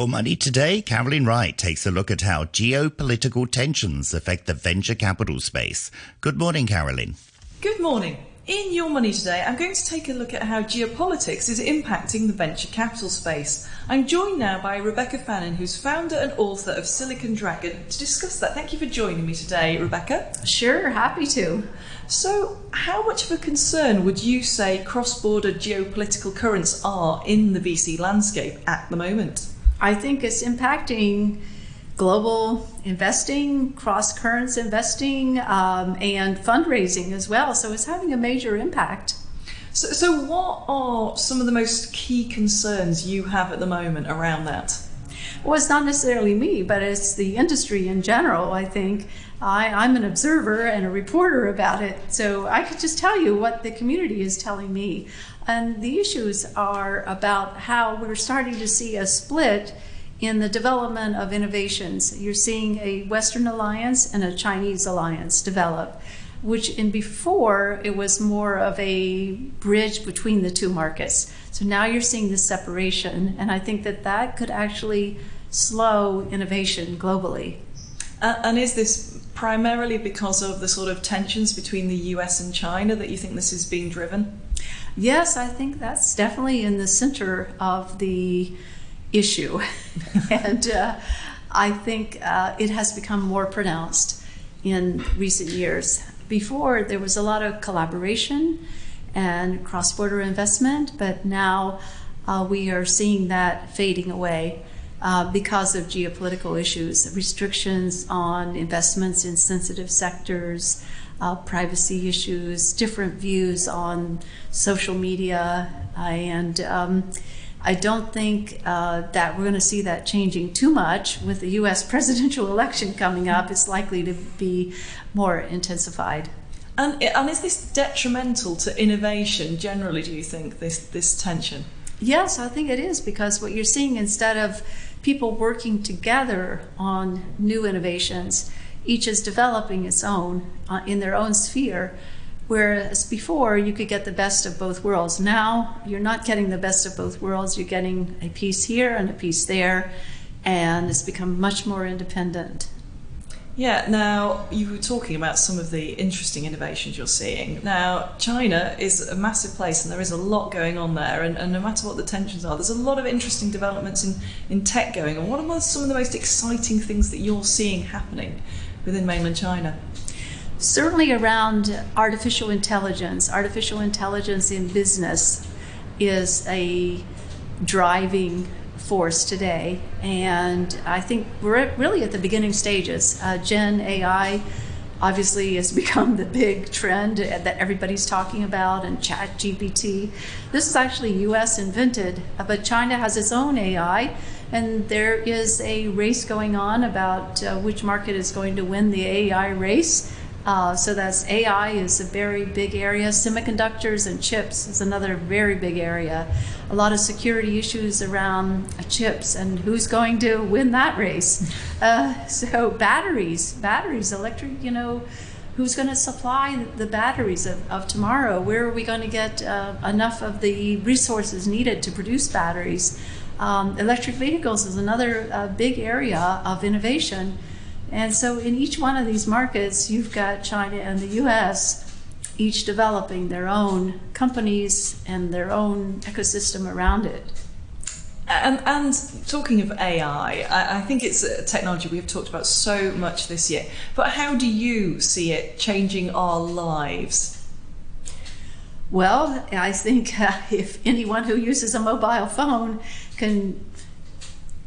Your Money Today, Carolyn Wright takes a look at how geopolitical tensions affect the venture capital space. Good morning, Carolyn. Good morning. In Your Money today, I'm going to take a look at how geopolitics is impacting the venture capital space. I'm joined now by Rebecca Fannin, who's founder and author of Silicon Dragon, to discuss that. Thank you for joining me today, Rebecca. Sure, happy to. So, how much of a concern would you say cross border geopolitical currents are in the VC landscape at the moment? I think it's impacting global investing, cross currents investing, um, and fundraising as well. So it's having a major impact. So, so, what are some of the most key concerns you have at the moment around that? Well, it's not necessarily me, but it's the industry in general, I think. I, I'm an observer and a reporter about it, so I could just tell you what the community is telling me. And the issues are about how we're starting to see a split in the development of innovations. You're seeing a Western alliance and a Chinese alliance develop, which in before it was more of a bridge between the two markets. So now you're seeing this separation, and I think that that could actually slow innovation globally. Uh, and is this primarily because of the sort of tensions between the US and China that you think this is being driven? Yes, I think that's definitely in the center of the issue. and uh, I think uh, it has become more pronounced in recent years. Before, there was a lot of collaboration and cross border investment, but now uh, we are seeing that fading away. Uh, because of geopolitical issues, restrictions on investments in sensitive sectors, uh, privacy issues, different views on social media, uh, and um, I don't think uh, that we're going to see that changing too much with the U.S. presidential election coming up. It's likely to be more intensified. And, and is this detrimental to innovation generally, do you think, this, this tension? Yes, I think it is because what you're seeing instead of people working together on new innovations, each is developing its own uh, in their own sphere. Whereas before, you could get the best of both worlds. Now, you're not getting the best of both worlds. You're getting a piece here and a piece there, and it's become much more independent. Yeah, now you were talking about some of the interesting innovations you're seeing. Now, China is a massive place and there is a lot going on there, and, and no matter what the tensions are, there's a lot of interesting developments in, in tech going on. What are some of the most exciting things that you're seeing happening within mainland China? Certainly around artificial intelligence. Artificial intelligence in business is a driving force today, and I think we're really at the beginning stages. Uh, Gen AI obviously has become the big trend that everybody's talking about, and Chat GPT. This is actually US invented, uh, but China has its own AI, and there is a race going on about uh, which market is going to win the AI race. Uh, so that's AI is a very big area. Semiconductors and chips is another very big area. A lot of security issues around chips and who's going to win that race. Uh, so batteries, batteries, electric, you know, who's going to supply the batteries of, of tomorrow? Where are we going to get uh, enough of the resources needed to produce batteries? Um, electric vehicles is another uh, big area of innovation. And so in each one of these markets, you've got China and the US each developing their own companies and their own ecosystem around it. And, and, talking of AI, I, I, think it's a technology we've talked about so much this year. But how do you see it changing our lives? Well, I think uh, if anyone who uses a mobile phone can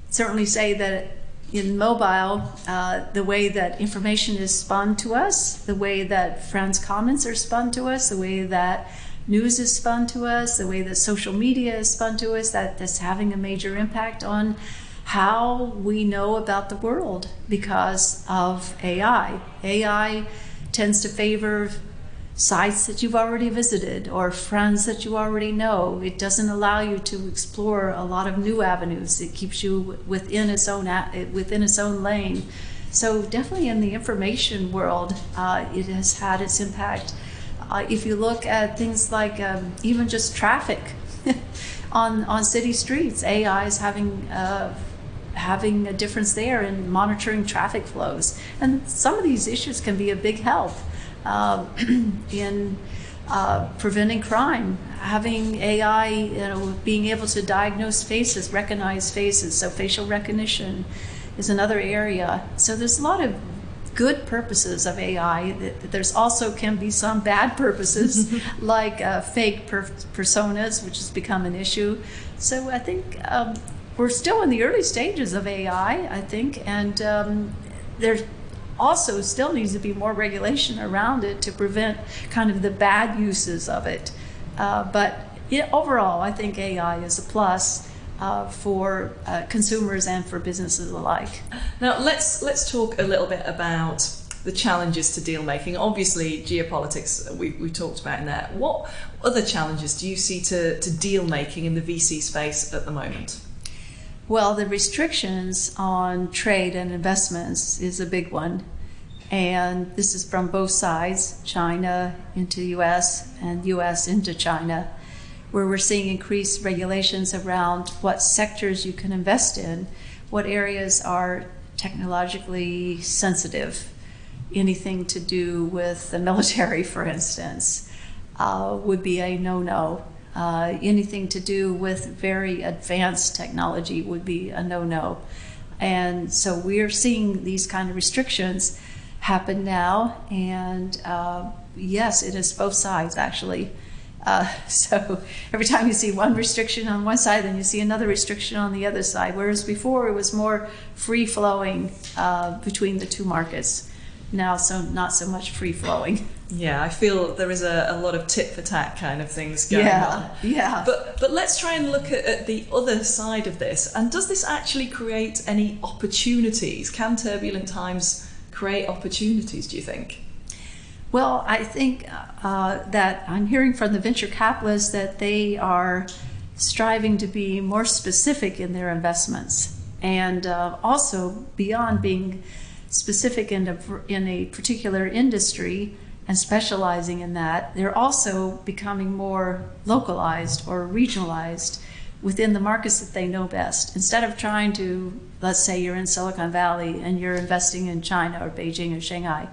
certainly say that in mobile, uh, the way that information is spun to us, the way that friends' comments are spun to us, the way that news is spun to us, the way that social media is spun to us, that that's having a major impact on how we know about the world because of AI. AI tends to favor sites that you've already visited or friends that you already know. It doesn't allow you to explore a lot of new avenues. It keeps you within its own within its own lane. So definitely in the information world, uh, it has had its impact. Uh, if you look at things like um, even just traffic on on city streets, AI is having uh, having a difference there in monitoring traffic flows. And some of these issues can be a big help uh, in uh, preventing crime, having AI, you know, being able to diagnose faces, recognize faces, so facial recognition is another area. So there's a lot of good purposes of AI. There's also can be some bad purposes, like uh, fake per- personas, which has become an issue. So I think um, we're still in the early stages of AI. I think, and um, there also still needs to be more regulation around it to prevent kind of the bad uses of it. Uh, but it, overall, I think AI is a plus uh, for uh, consumers and for businesses alike. Now let's let's talk a little bit about the challenges to deal making. Obviously, geopolitics we we talked about in there. What other challenges do you see to, to deal making in the VC space at the moment? Well, the restrictions on trade and investments is a big one. And this is from both sides China into the US and US into China where we're seeing increased regulations around what sectors you can invest in, what areas are technologically sensitive, anything to do with the military, for instance, uh, would be a no no. Uh, anything to do with very advanced technology would be a no no. And so we're seeing these kind of restrictions happen now. And uh, yes, it is both sides actually. Uh, so every time you see one restriction on one side, then you see another restriction on the other side. Whereas before it was more free flowing uh, between the two markets. Now, so not so much free flowing. Yeah, I feel there is a, a lot of tit for tat kind of things going yeah, on. Yeah. But but let's try and look at, at the other side of this. And does this actually create any opportunities? Can turbulent times create opportunities? Do you think? Well, I think uh, that I'm hearing from the venture capitalists that they are striving to be more specific in their investments. And uh, also, beyond being specific in a, in a particular industry and specializing in that, they're also becoming more localized or regionalized within the markets that they know best. Instead of trying to, let's say you're in Silicon Valley and you're investing in China or Beijing or Shanghai,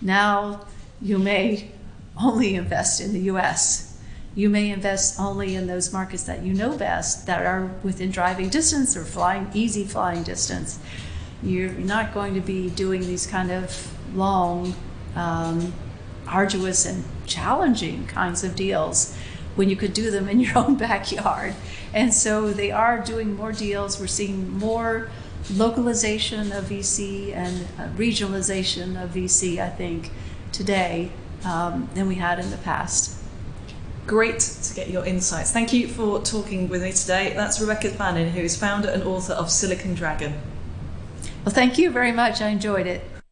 now you may only invest in the US. You may invest only in those markets that you know best that are within driving distance or flying easy flying distance. You're not going to be doing these kind of long, um, arduous, and challenging kinds of deals when you could do them in your own backyard. And so they are doing more deals. We're seeing more localization of VC and uh, regionalization of VC, I think today um, than we had in the past. Great to get your insights. Thank you for talking with me today. That's Rebecca Fannin, who is founder and author of Silicon Dragon. Well, thank you very much. I enjoyed it.